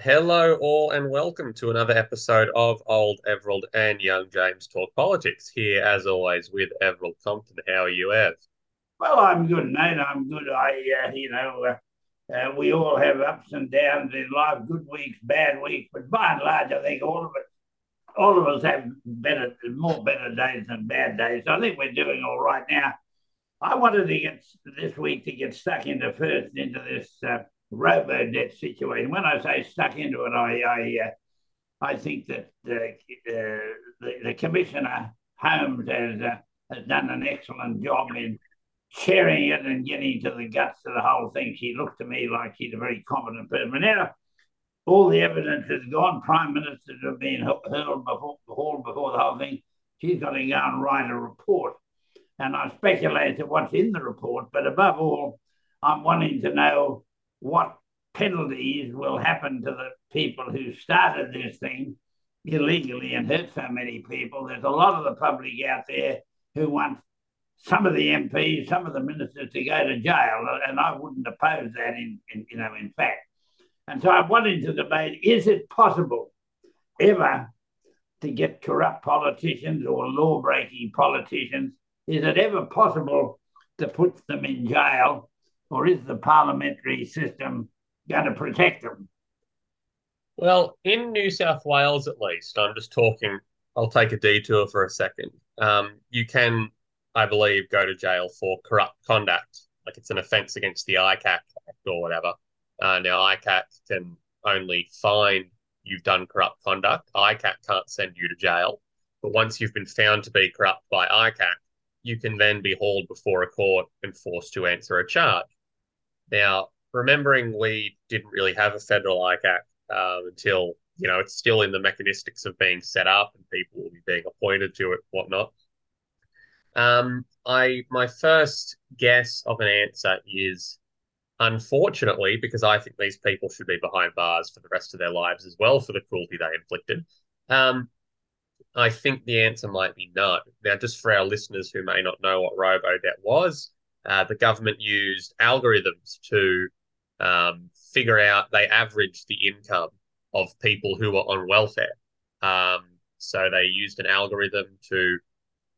Hello, all, and welcome to another episode of Old Everald and Young James Talk Politics. Here, as always, with Everald Compton. How are you, Ev? Well, I'm good, mate. I'm good. I, uh, you know, uh, uh, we all have ups and downs in life, good weeks, bad weeks, but by and large, I think all of us, all of us have better, more better days than bad days. So I think we're doing all right now. I wanted to get this week to get stuck into first into this uh, robo debt situation. When I say stuck into it, I I, uh, I think that the, uh, the, the commissioner Holmes has uh, has done an excellent job in sharing it and getting to the guts of the whole thing. She looked to me like she's a very competent person. Now all the evidence is gone. Prime ministers have been hurled before, before the whole thing. She's got to go and write a report. And I speculate at what's in the report, but above all, I'm wanting to know what penalties will happen to the people who started this thing illegally and hurt so many people. There's a lot of the public out there who want some of the MPs, some of the ministers to go to jail, and I wouldn't oppose that. In, in you know, in fact, and so I wanted to debate: Is it possible ever to get corrupt politicians or law-breaking politicians? Is it ever possible to put them in jail or is the parliamentary system going to protect them? Well, in New South Wales, at least, I'm just talking. I'll take a detour for a second. Um, you can, I believe, go to jail for corrupt conduct, like it's an offence against the ICAC Act or whatever. Uh, now, ICAC can only fine you've done corrupt conduct. ICAC can't send you to jail. But once you've been found to be corrupt by ICAC, you can then be hauled before a court and forced to answer a charge. Now, remembering we didn't really have a federal ICAC um, until, you know, it's still in the mechanistics of being set up and people will be being appointed to it, whatnot. Um, I my first guess of an answer is unfortunately, because I think these people should be behind bars for the rest of their lives as well for the cruelty they inflicted. Um, I think the answer might be no. Now, just for our listeners who may not know what robo debt was, uh, the government used algorithms to um, figure out, they averaged the income of people who were on welfare. Um, so they used an algorithm to,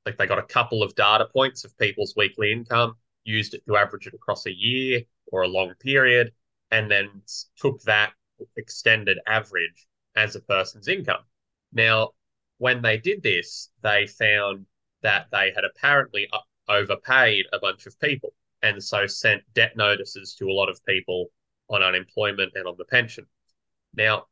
like, they got a couple of data points of people's weekly income, used it to average it across a year or a long period, and then took that extended average as a person's income. Now, when they did this, they found that they had apparently overpaid a bunch of people and so sent debt notices to a lot of people on unemployment and on the pension. Now,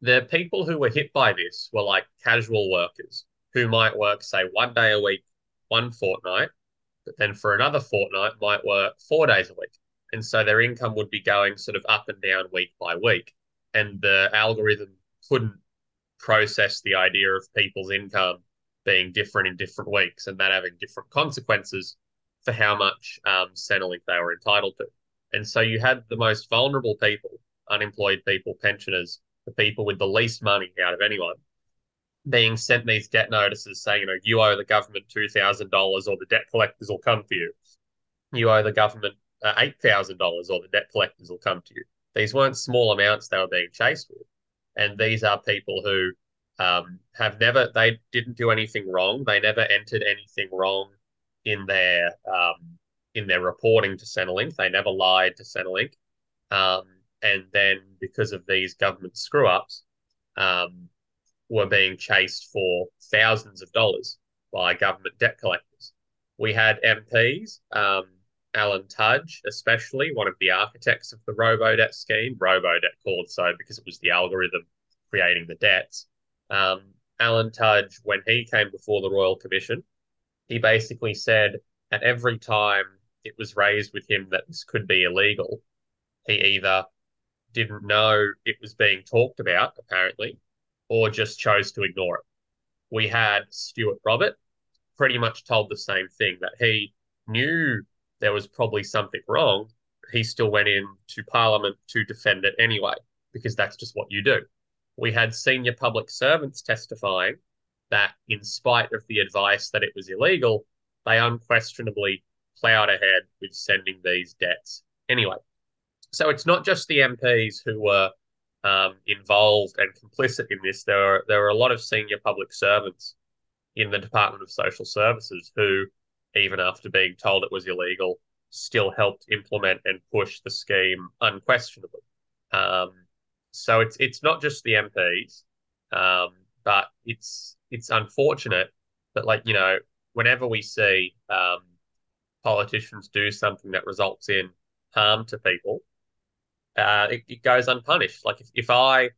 the people who were hit by this were like casual workers who might work, say, one day a week, one fortnight, but then for another fortnight might work four days a week. And so their income would be going sort of up and down week by week. And the algorithm couldn't process the idea of people's income being different in different weeks and that having different consequences for how much um, Centrelink they were entitled to. And so you had the most vulnerable people, unemployed people, pensioners, the people with the least money out of anyone, being sent these debt notices saying, you know, you owe the government $2,000 or the debt collectors will come for you. You owe the government uh, $8,000 or the debt collectors will come to you. These weren't small amounts they were being chased with. And these are people who um, have never they didn't do anything wrong. They never entered anything wrong in their um, in their reporting to Centrelink. They never lied to Centrelink. Um, and then because of these government screw ups, um, were being chased for thousands of dollars by government debt collectors. We had MPs, um, Alan Tudge, especially one of the architects of the robo debt scheme, robo debt called so because it was the algorithm creating the debts. Um, Alan Tudge, when he came before the Royal Commission, he basically said at every time it was raised with him that this could be illegal, he either didn't know it was being talked about, apparently, or just chose to ignore it. We had Stuart Robert pretty much told the same thing that he knew there was probably something wrong. He still went in to Parliament to defend it anyway, because that's just what you do we had senior public servants testifying that, in spite of the advice that it was illegal, they unquestionably plowed ahead with sending these debts anyway. So it's not just the MPs who were um, involved and complicit in this. There are there are a lot of senior public servants in the Department of Social Services who, even after being told it was illegal, still helped implement and push the scheme unquestionably. Um, so it's it's not just the MPs, um, but it's it's unfortunate that like you know whenever we see um, politicians do something that results in harm to people, uh, it, it goes unpunished. Like if, if I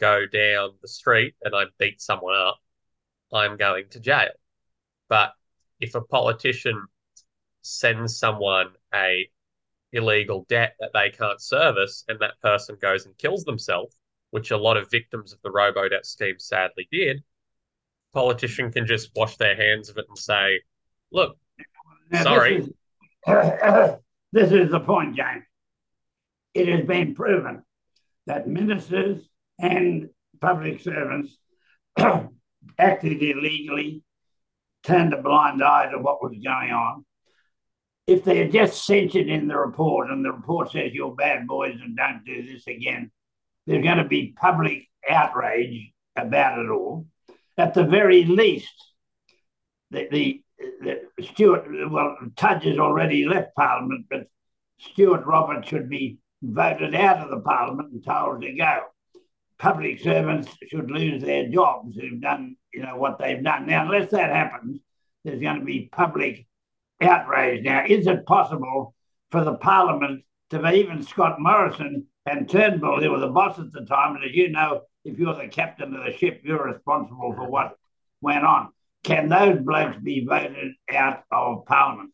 go down the street and I beat someone up, I'm going to jail. But if a politician sends someone a illegal debt that they can't service and that person goes and kills themselves, which a lot of victims of the robo debt scheme sadly did, politician can just wash their hands of it and say, look, now, sorry. This is, uh, this is the point, James. It has been proven that ministers and public servants acted illegally, turned a blind eye to what was going on. If they had just censored in the report and the report says you're bad boys and don't do this again, there's going to be public outrage about it all. At the very least, the, the, the Stuart, well, Tudge has already left Parliament, but Stuart Roberts should be voted out of the Parliament and told to go public servants should lose their jobs who've done, you know, what they've done. Now, unless that happens, there's going to be public outrage. Now, is it possible for the Parliament to even Scott Morrison and Turnbull, who were the boss at the time, and as you know, if you're the captain of the ship, you're responsible for what went on. Can those blokes be voted out of Parliament?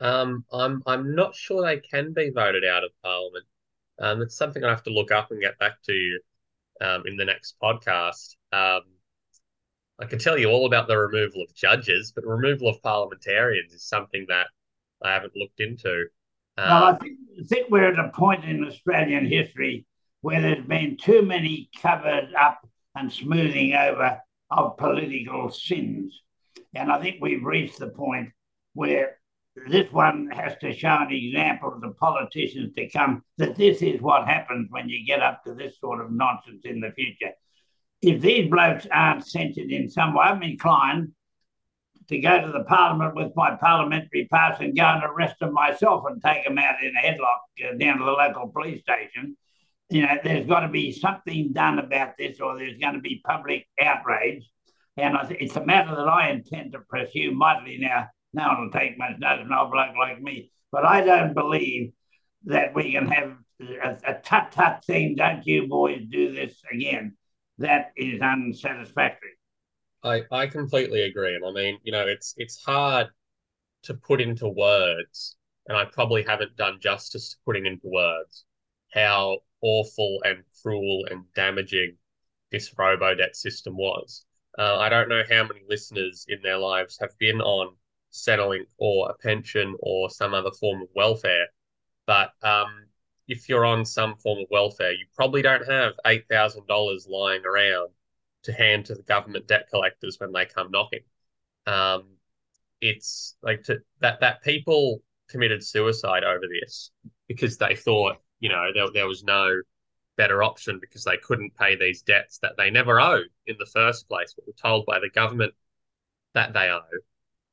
Um, I'm I'm not sure they can be voted out of Parliament. Um, it's something I have to look up and get back to you um, in the next podcast. Um, I can tell you all about the removal of judges, but removal of parliamentarians is something that I haven't looked into. Um, well, I think, I think we're at a point in Australian history where there's been too many covered up and smoothing over of political sins. And I think we've reached the point where this one has to show an example to politicians to come that this is what happens when you get up to this sort of nonsense in the future. If these blokes aren't censured in some way, I'm inclined to go to the parliament with my parliamentary pass and go and arrest them myself and take them out in a headlock uh, down to the local police station. You know, there's got to be something done about this, or there's going to be public outrage. And th- it's a matter that I intend to pursue mightily now no one will take much notice, no bloke like me. But I don't believe that we can have a, a tut tut thing. Don't you boys do this again? That is unsatisfactory. I, I completely agree. And I mean, you know, it's it's hard to put into words, and I probably haven't done justice to putting into words how awful and cruel and damaging this robo debt system was. Uh, I don't know how many listeners in their lives have been on Centrelink or a pension or some other form of welfare. But um, if you're on some form of welfare, you probably don't have $8,000 lying around to hand to the government debt collectors when they come knocking. Um, it's like to, that that people committed suicide over this because they thought, you know, there, there was no better option because they couldn't pay these debts that they never owed in the first place, but were told by the government that they owe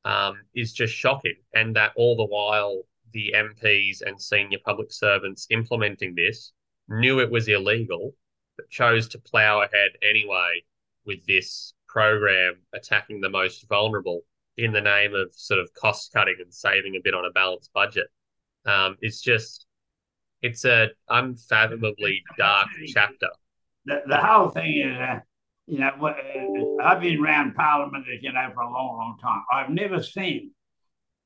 um, is just shocking. And that all the while, the MPs and senior public servants implementing this knew it was illegal, but chose to plow ahead anyway with this program attacking the most vulnerable in the name of sort of cost cutting and saving a bit on a balanced budget. Um, it's just, it's a unfathomably dark chapter. The, the whole thing is, uh, you know, uh, I've been around Parliament, as you know, for a long, long time. I've never seen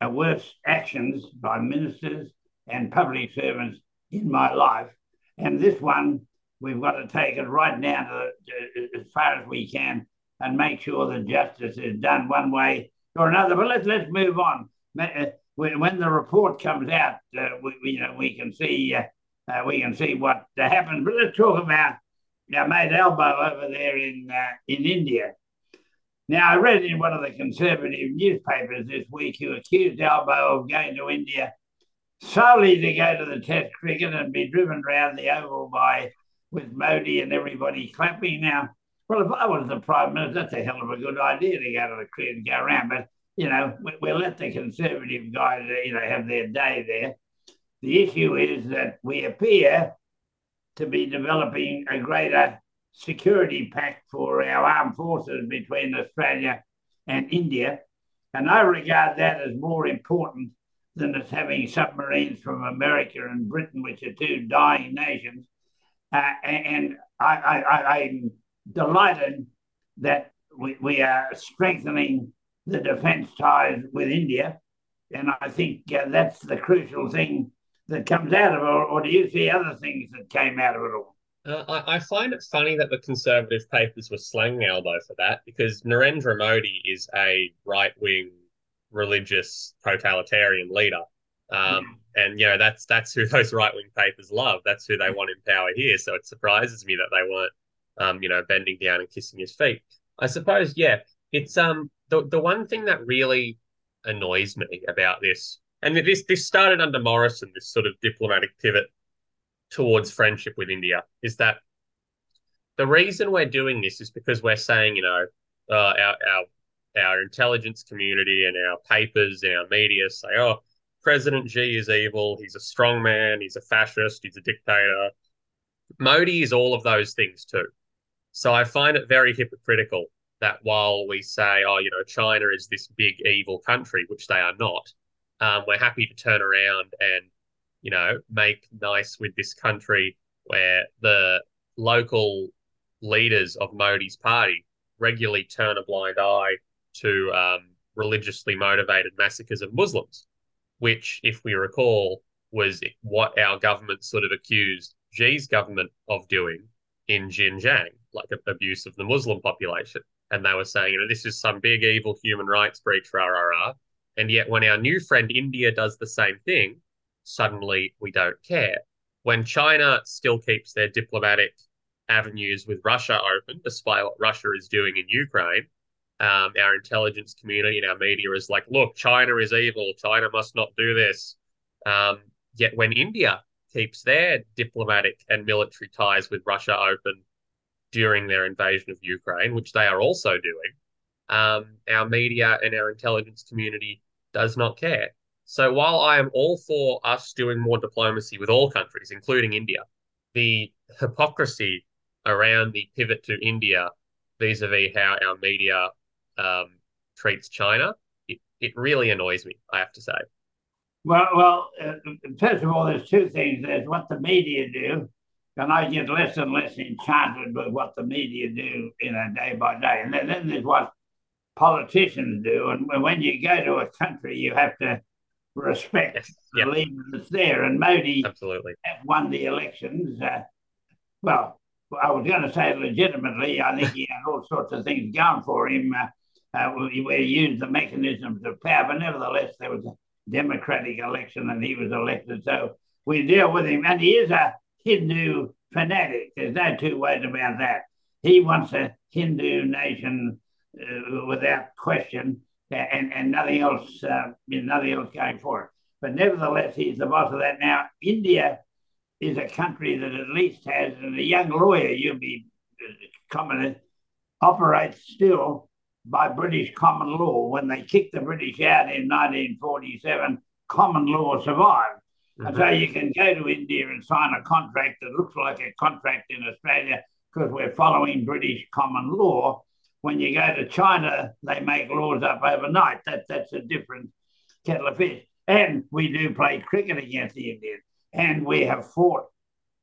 a worse actions by ministers and public servants in my life. And this one, we've got to take it right down to, the, as far as we can and make sure that justice is done one way or another. But let's let's move on. Uh, when, when the report comes out, uh, we, you know we can see uh, uh, we can see what happens. But let's talk about our mate Albo over there in uh, in India. Now, I read in one of the conservative newspapers this week who accused Albo of going to India solely to go to the Test cricket and be driven around the Oval by with Modi and everybody clapping. Now, well, if I was the Prime Minister, that's a hell of a good idea to go to the cricket and go around. But, you know, we, we'll let the Conservative guys, you know, have their day there. The issue is that we appear to be developing a greater security pact for our armed forces between Australia and India. And I regard that as more important than us having submarines from America and Britain, which are two dying nations. Uh, and I, am delighted that we, we, are strengthening the defence ties with India. And I think uh, that's the crucial thing that comes out of it. Or, or do you see other things that came out of it all? Uh, I, I, find it funny that the conservative papers were slanging Albo for that because Narendra Modi is a right wing religious totalitarian leader. Um, and you know that's that's who those right wing papers love. That's who they want in power here. So it surprises me that they weren't, um, you know, bending down and kissing his feet. I suppose, yeah, it's um the the one thing that really annoys me about this, and this this started under Morrison, this sort of diplomatic pivot towards friendship with India is that the reason we're doing this is because we're saying, you know, uh, our, our our intelligence community and our papers and our media say, oh, President Xi is evil. He's a strong man. He's a fascist. He's a dictator. Modi is all of those things too. So I find it very hypocritical that while we say, oh, you know, China is this big evil country, which they are not, um, we're happy to turn around and you know, make nice with this country where the local leaders of Modi's party regularly turn a blind eye to um, religiously motivated massacres of Muslims, which, if we recall, was what our government sort of accused Xi's government of doing in Xinjiang, like abuse of the Muslim population. And they were saying, you know, this is some big evil human rights breach, rah, rah. And yet, when our new friend India does the same thing, suddenly we don't care. When China still keeps their diplomatic avenues with Russia open, despite what Russia is doing in Ukraine, um, our intelligence community and our media is like, look, China is evil. China must not do this. Um, yet when India keeps their diplomatic and military ties with Russia open during their invasion of Ukraine, which they are also doing, um, our media and our intelligence community does not care. So while I am all for us doing more diplomacy with all countries, including India, the hypocrisy around the pivot to India vis-a-vis how our media um, treats China, it, it really annoys me, I have to say. Well, well, uh, first of all, there's two things. There's what the media do, and I get less and less enchanted with what the media do, you know, day by day. And then, then there's what politicians do. And when you go to a country, you have to respect yes. the yep. leader that's there. And Modi absolutely won the elections. Uh, well, I was going to say legitimately. I think he had all sorts of things going for him. Uh, uh, we used the mechanisms of power, but nevertheless, there was a democratic election and he was elected. So we deal with him. And he is a Hindu fanatic. There's no two ways about that. He wants a Hindu nation uh, without question and, and nothing else, uh, nothing else going for it. But nevertheless, he's the boss of that. Now, India is a country that at least has, and a young lawyer, you'll be uh, commented, operates still by British common law. When they kicked the British out in 1947, common law survived. Mm-hmm. And so you can go to India and sign a contract that looks like a contract in Australia because we're following British common law. When you go to China, they make laws up overnight. That, that's a different kettle of fish. And we do play cricket against the Indians. And we have fought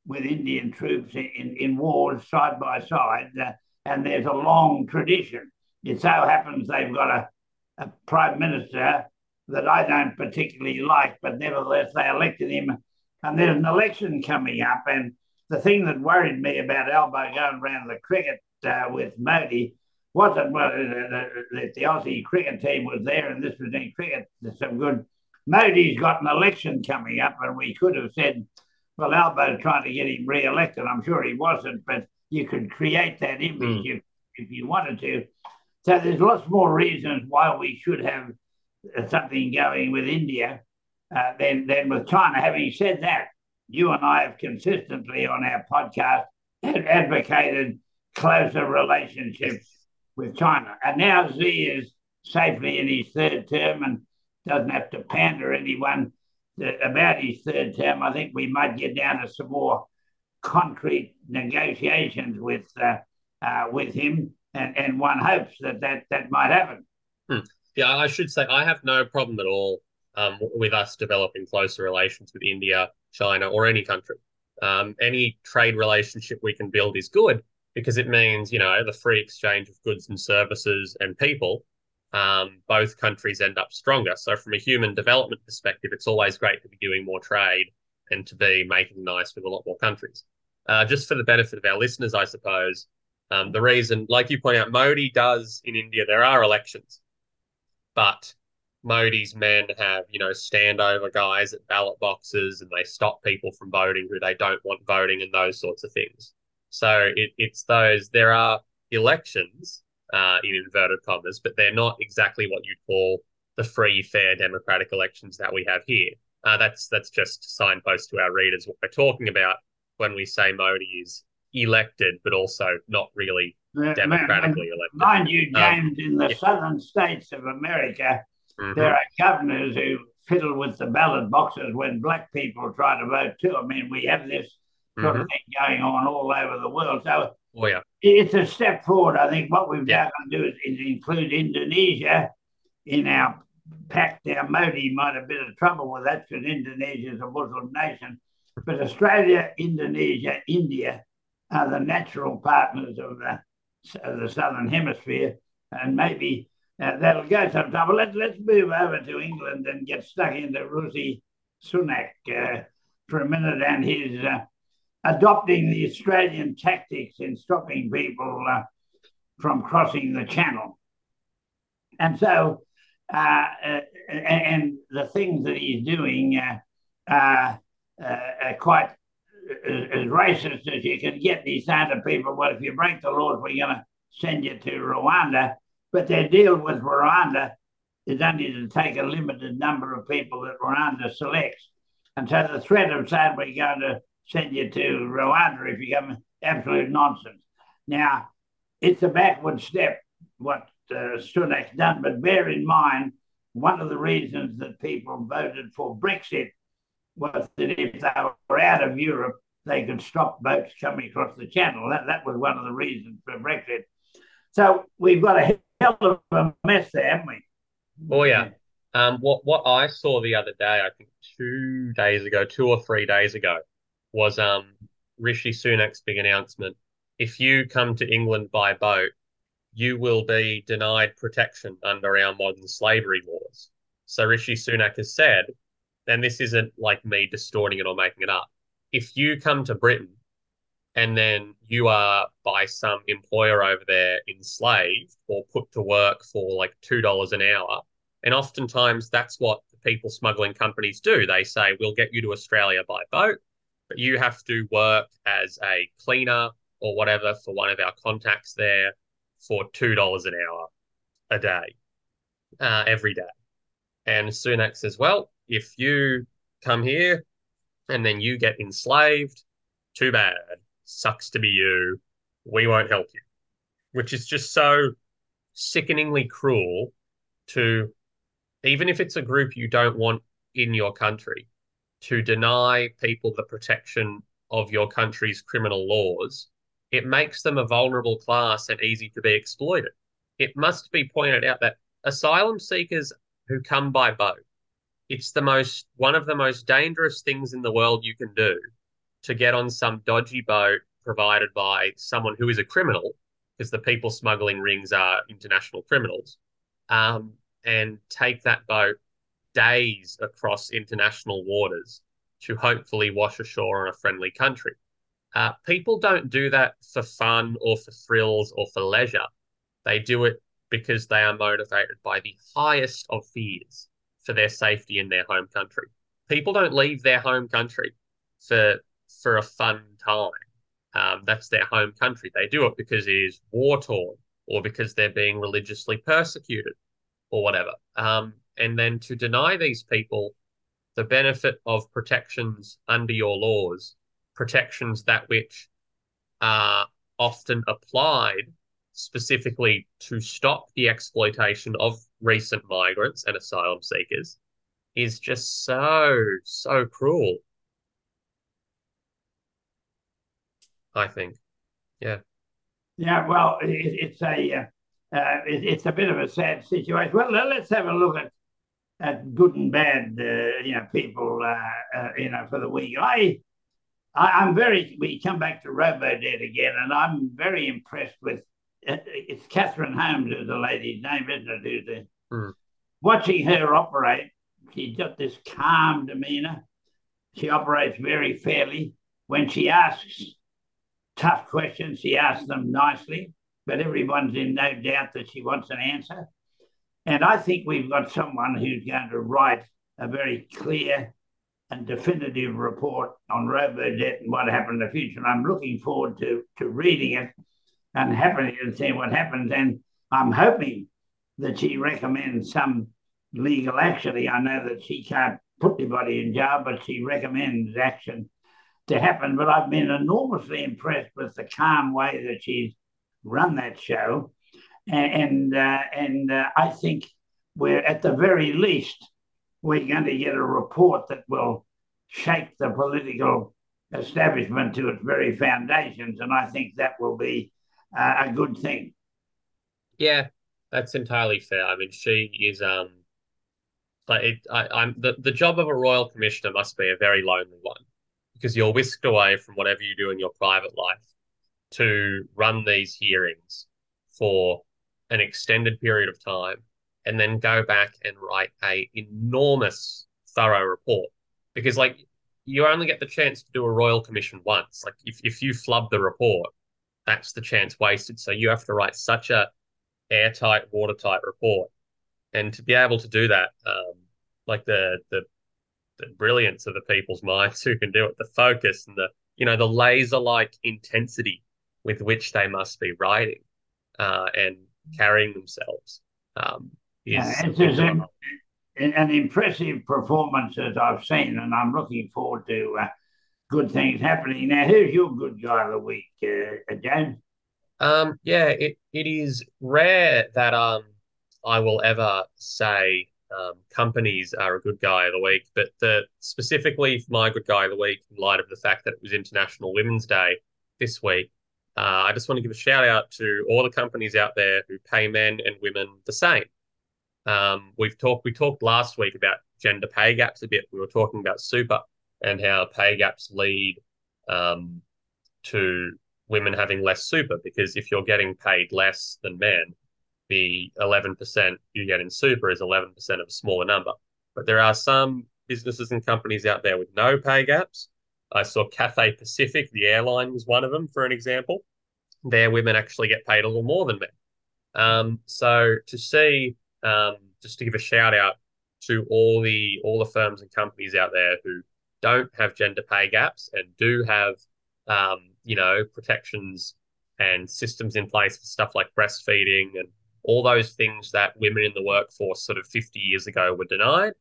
with Indian troops in, in wars side by side. Uh, and there's a long tradition. It so happens they've got a, a prime minister that I don't particularly like, but nevertheless, they elected him. And there's an election coming up. And the thing that worried me about Albo going around the cricket uh, with Modi wasn't well, the, the, Aussie cricket team was there, and this was in cricket. There's some good. Modi's got an election coming up, and we could have said, well, Albo's trying to get him re-elected. I'm sure he wasn't, but you could create that image mm. if, if you wanted to. So there's lots more reasons why we should have something going with India uh, than, than with China. Having said that, you and I have consistently on our podcast advocated closer relationships with China. And now Xi is safely in his third term and doesn't have to pander anyone about his third term. I think we might get down to some more concrete negotiations with uh, uh, with him, and, and one hopes that that, that might happen. Hmm. Yeah, I should say I have no problem at all um, with us developing closer relations with India, China, or any country. Um, any trade relationship we can build is good because it means, you know, the free exchange of goods and services and people, um, both countries end up stronger. So, from a human development perspective, it's always great to be doing more trade and to be making nice with a lot more countries. Uh, just for the benefit of our listeners, I suppose, um, the reason, like you point out, Modi does in India, there are elections, but Modi's men have, you know, standover guys at ballot boxes and they stop people from voting who they don't want voting and those sorts of things. So it, it's those, there are elections uh, in inverted commas, but they're not exactly what you'd call the free, fair, democratic elections that we have here. Uh, that's that's just signpost to our readers what we're talking about when we say Modi is elected, but also not really democratically elected. Mind you, um, James, um, in the yeah. southern states of America, mm-hmm. there are governors who fiddle with the ballot boxes when black people try to vote too. I mean, we have this sort mm-hmm. of thing going on all over the world. So oh, yeah. it's a step forward. I think what we've yeah. to do is, is, include Indonesia in our pact. Now, Modi might have been in trouble with that because Indonesia is a Muslim nation. But Australia, Indonesia, India are the natural partners of the, of the Southern Hemisphere. And maybe uh, that'll go sometime. But let, let's move over to England and get stuck into Rishi Sunak uh, for a minute and his uh, adopting the Australian tactics in stopping people uh, from crossing the channel. And so, uh, uh, and the things that he's doing are quite as racist as you can get. These of people, well, if you break the laws, we're going to send you to Rwanda. But their deal with Rwanda is only to take a limited number of people that Rwanda selects. And so the threat of saying we're going to send you to Rwanda if you come absolute nonsense. Now, it's a backward step what uh, Sunak's done, but bear in mind one of the reasons that people voted for Brexit was that if they were out of Europe, they could stop boats coming across the channel. That, that was one of the reasons for Brexit. So we've got a hell of a mess there, haven't we? Oh, yeah. Um, what, what I saw the other day, I think two days ago, two or three days ago, was um, Rishi Sunak's big announcement. If you come to England by boat, you will be denied protection under our modern slavery laws. So Rishi Sunak has said and this isn't like me distorting it or making it up. If you come to Britain and then you are by some employer over there enslaved or put to work for like $2 an hour, and oftentimes that's what people smuggling companies do. They say, we'll get you to Australia by boat, but you have to work as a cleaner or whatever for one of our contacts there for $2 an hour a day, uh, every day. And Sunak says, well, if you come here and then you get enslaved, too bad. Sucks to be you. We won't help you. Which is just so sickeningly cruel to, even if it's a group you don't want in your country, to deny people the protection of your country's criminal laws, it makes them a vulnerable class and easy to be exploited. It must be pointed out that asylum seekers who come by boat it's the most one of the most dangerous things in the world you can do to get on some dodgy boat provided by someone who is a criminal because the people smuggling rings are international criminals um, and take that boat days across international waters to hopefully wash ashore on a friendly country uh, people don't do that for fun or for thrills or for leisure they do it because they are motivated by the highest of fears for their safety in their home country. People don't leave their home country for for a fun time. Um, that's their home country. They do it because it is war torn or because they're being religiously persecuted or whatever. Um, and then to deny these people the benefit of protections under your laws, protections that which are often applied specifically to stop the exploitation of recent migrants and asylum seekers is just so, so cruel. I think. Yeah. Yeah, well, it, it's a uh, uh, it, it's a bit of a sad situation. Well, let's have a look at at good and bad, uh, you know, people, uh, uh, you know, for the week. I, I am very. We come back to Robodebt again, and I'm very impressed with. Uh, it's Catherine Holmes is the lady's name, isn't it? Who's the, mm. Watching her operate, she's got this calm demeanor. She operates very fairly. When she asks tough questions. She asks them nicely, but everyone's in no doubt that she wants an answer. And I think we've got someone who's going to write a very clear and definitive report on Robodebt and what happened in the future. And I'm looking forward to, to reading it and happening and seeing what happens. And I'm hoping that she recommends some legal action. I know that she can't put anybody in jail, but she recommends action to happen. But I've been enormously impressed with the calm way that she's run that show, and uh, and uh, I think we're at the very least we're going to get a report that will shake the political establishment to its very foundations, and I think that will be uh, a good thing. Yeah, that's entirely fair. I mean, she is um, like it, I, I'm the the job of a royal commissioner must be a very lonely one because you're whisked away from whatever you do in your private life to run these hearings for an extended period of time and then go back and write a enormous thorough report. Because like you only get the chance to do a royal commission once. Like if, if you flub the report that's the chance wasted. So you have to write such a airtight watertight report. And to be able to do that um, like the the the brilliance of the people's minds who can do it, the focus and the you know the laser like intensity with which they must be writing uh, and carrying themselves. Um, is yeah, an, an, impressive performance as I've seen, and I'm looking forward to uh, good things happening. Now, who's your good guy of the week, uh, James? Um, yeah, it, it is rare that um I will ever say um, companies are a good guy of the week, but the specifically my good guy of the week, in light of the fact that it was International Women's Day this week, uh, I just want to give a shout out to all the companies out there who pay men and women the same. Um, we've talked we talked last week about gender pay gaps a bit. We were talking about super and how pay gaps lead um, to women having less super because if you're getting paid less than men, the 11% you get in super is 11% of a smaller number. But there are some businesses and companies out there with no pay gaps. I saw Cathay Pacific, the airline, was one of them, for an example. Their women actually get paid a little more than men. Um, so to see, um, just to give a shout out to all the all the firms and companies out there who don't have gender pay gaps and do have, um, you know, protections and systems in place for stuff like breastfeeding and all those things that women in the workforce sort of 50 years ago were denied.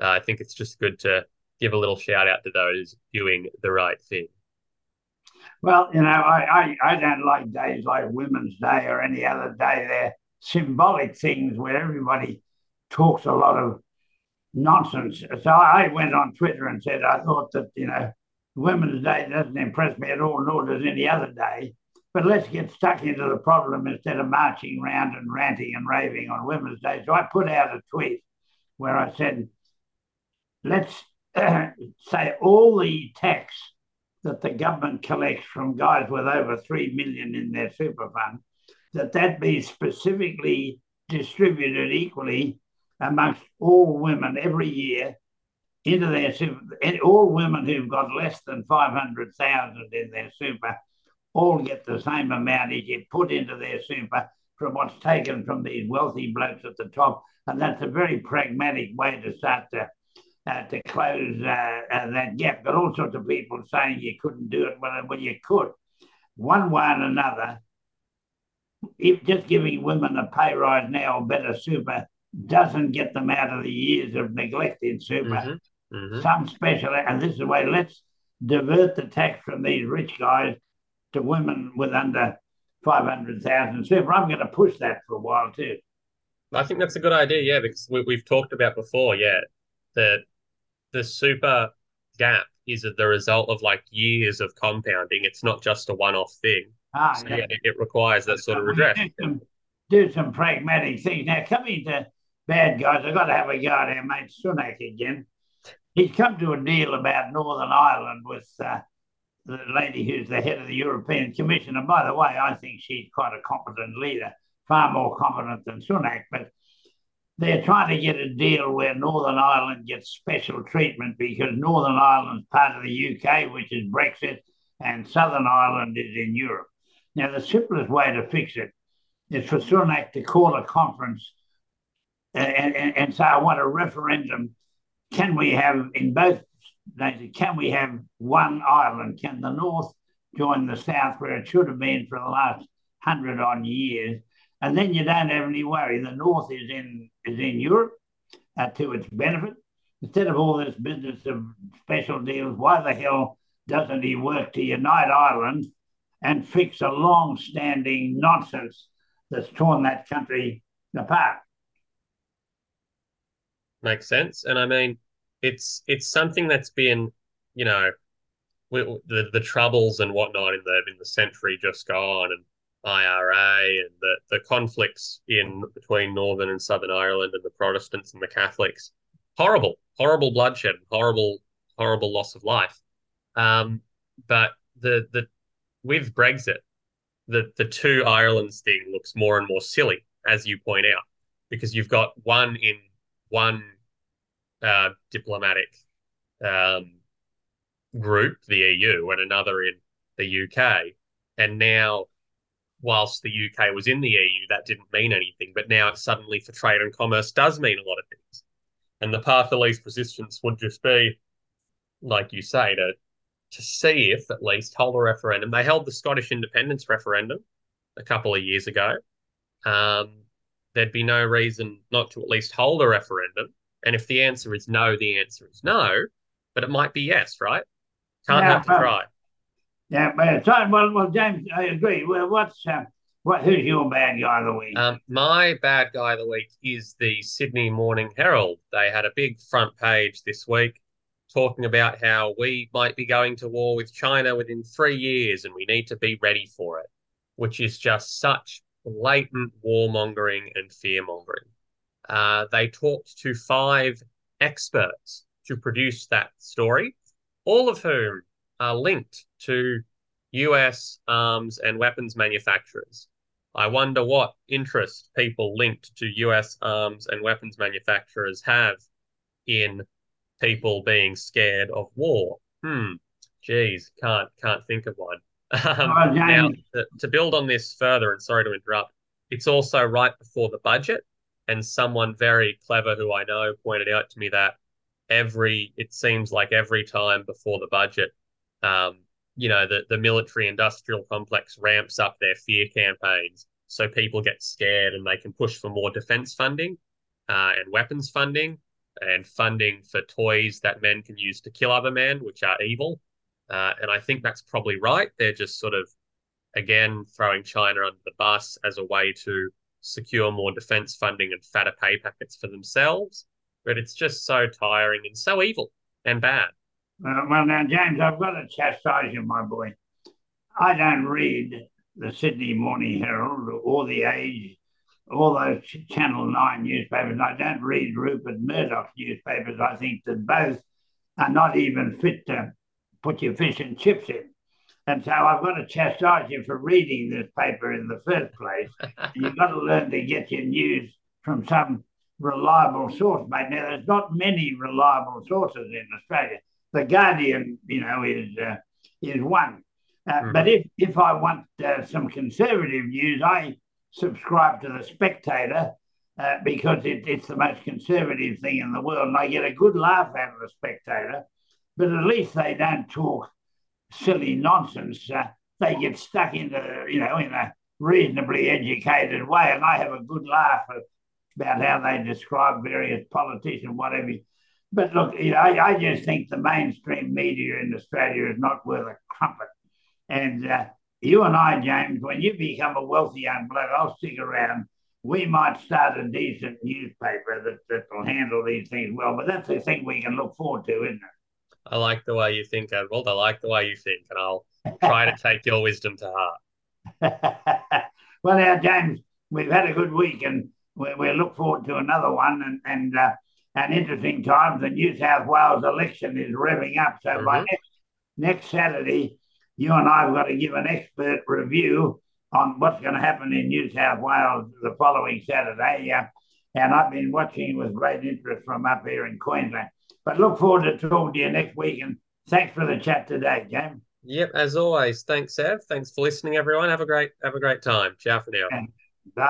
Uh, I think it's just good to give a little shout out to those doing the right thing. Well, you know, I, I, I don't like days like Women's Day or any other day. They're symbolic things where everybody talks a lot of nonsense. So I went on Twitter and said I thought that, you know, Women's Day doesn't impress me at all, nor does any other day. But let's get stuck into the problem instead of marching around and ranting and raving on Women's Day. So I put out a tweet where I said, let's say all the tax that the government collects from guys with over 3 million in their super fund, that that be specifically distributed equally amongst all women every year into their super, all women who've got less than 500,000 in their super all get the same amount as you put into their super from what's taken from these wealthy blokes at the top. And that's a very pragmatic way to start to uh, to close uh, uh, that gap. Got all sorts of people saying you couldn't do it, well, well you could. One way and another, if just giving women a pay rise now or better super doesn't get them out of the years of neglected super. Mm-hmm. Mm-hmm. Some special, and this is the way let's divert the tax from these rich guys to women with under 500,000 super. I'm going to push that for a while too. I think that's a good idea, yeah, because we, have talked about before, yeah, that the super gap is the result of like years of compounding. It's not just a one-off thing. Ah, so, yeah. yeah. it requires that sort of redress. Do some, do some pragmatic things. Now, coming to bad guys, I've got to have a go at our mate Sunak again. He's come to a deal about Northern Ireland with uh, the lady who's the head of the European Commission. And by the way, I think she's quite a competent leader, far more competent than Sunak. But they're trying to get a deal where Northern Ireland gets special treatment because Northern Ireland's part of the UK, which is Brexit, and Southern Ireland is in Europe. Now, the simplest way to fix it is for Sunak to call a conference uh, and, and, and say, I want a referendum. Can we have in both nations, can we have one Ireland? Can the North join the South where it should have been for the last hundred odd years? And then you don't have any worry. The North is in is in Europe uh, to its benefit. Instead of all this business of special deals, why the hell doesn't he work to unite Ireland and fix a long-standing nonsense that's torn that country apart? Makes sense. And I mean, it's it's something that's been, you know, the the troubles and whatnot in the in the century just gone, and IRA and the the conflicts in between Northern and Southern Ireland and the Protestants and the Catholics, horrible, horrible bloodshed, horrible, horrible loss of life. Um, but the the with Brexit, the the two Irelands thing looks more and more silly, as you point out, because you've got one in one uh, diplomatic um, group, the EU, and another in the UK. And now, whilst the UK was in the EU, that didn't mean anything. But now it suddenly, for trade and commerce, does mean a lot of things. And the path of least resistance would just be, like you say, to to see if at least hold a referendum. They held the Scottish independence referendum a couple of years ago. Um, there'd be no reason not to at least hold a referendum and if the answer is no, the answer is no, but it might be yes, right? Can't yeah, have to try. Yeah, but time. Well, well, James, I agree. Well, what's uh, what? Who's your bad guy of the week? Um, my bad guy of the week is the Sydney Morning Herald. They had a big front page this week talking about how we might be going to war with China within three years, and we need to be ready for it, which is just such blatant warmongering and fear mongering. Uh, they talked to five experts to produce that story, all of whom are linked to US arms and weapons manufacturers. I wonder what interest people linked to US arms and weapons manufacturers have in people being scared of war. Hmm. Geez, can't can't think of one. Um, oh, now, to, to build on this further, and sorry to interrupt, it's also right before the budget, and someone very clever who I know pointed out to me that every it seems like every time before the budget, um, you know, the the military industrial complex ramps up their fear campaigns, so people get scared and they can push for more defense funding uh, and weapons funding and funding for toys that men can use to kill other men, which are evil. Uh, and I think that's probably right. They're just sort of again throwing China under the bus as a way to secure more defense funding and fatter pay packets for themselves. But it's just so tiring and so evil and bad. Uh, well, now, James, I've got to chastise you, my boy. I don't read the Sydney Morning Herald or the Age, all those Channel 9 newspapers. I don't read Rupert Murdoch's newspapers. I think that both are not even fit to put your fish and chips in. And so I've got to chastise you for reading this paper in the first place. You've got to learn to get your news from some reliable source, mate. Now, there's not many reliable sources in Australia. The Guardian, you know, is uh, is one. Uh, mm. But if, if I want uh, some conservative news, I subscribe to the Spectator uh, because it, it's the most conservative thing in the world, and I get a good laugh out of the Spectator. But at least they don't talk silly nonsense, uh, they get stuck into, you know, in a reasonably educated way. And I have a good laugh about how they describe various politicians, whatever. But look, I, I, just think the mainstream media in Australia is not worth a crumpet. And uh, you and I, James, when you become a wealthy young bloke, I'll stick around. We might start a decent newspaper that, will handle these things well, but that's the thing we can look forward to, isn't it? I like the way you think, Edward. I like the way you think, and I'll try to take your wisdom to heart. well, now, James, we've had a good week, and we, we look forward to another one. And, and uh, an interesting time. The New South Wales election is revving up. So mm-hmm. by next, next Saturday, you and I have got to give an expert review on what's going to happen in New South Wales the following Saturday. Uh, and I've been watching with great interest from up here in Queensland. But look forward to talking to you next week. And thanks for the chat today, James. Yep, as always. Thanks, Sev. Thanks for listening, everyone. Have a great have a great time. Ciao for now. Bye.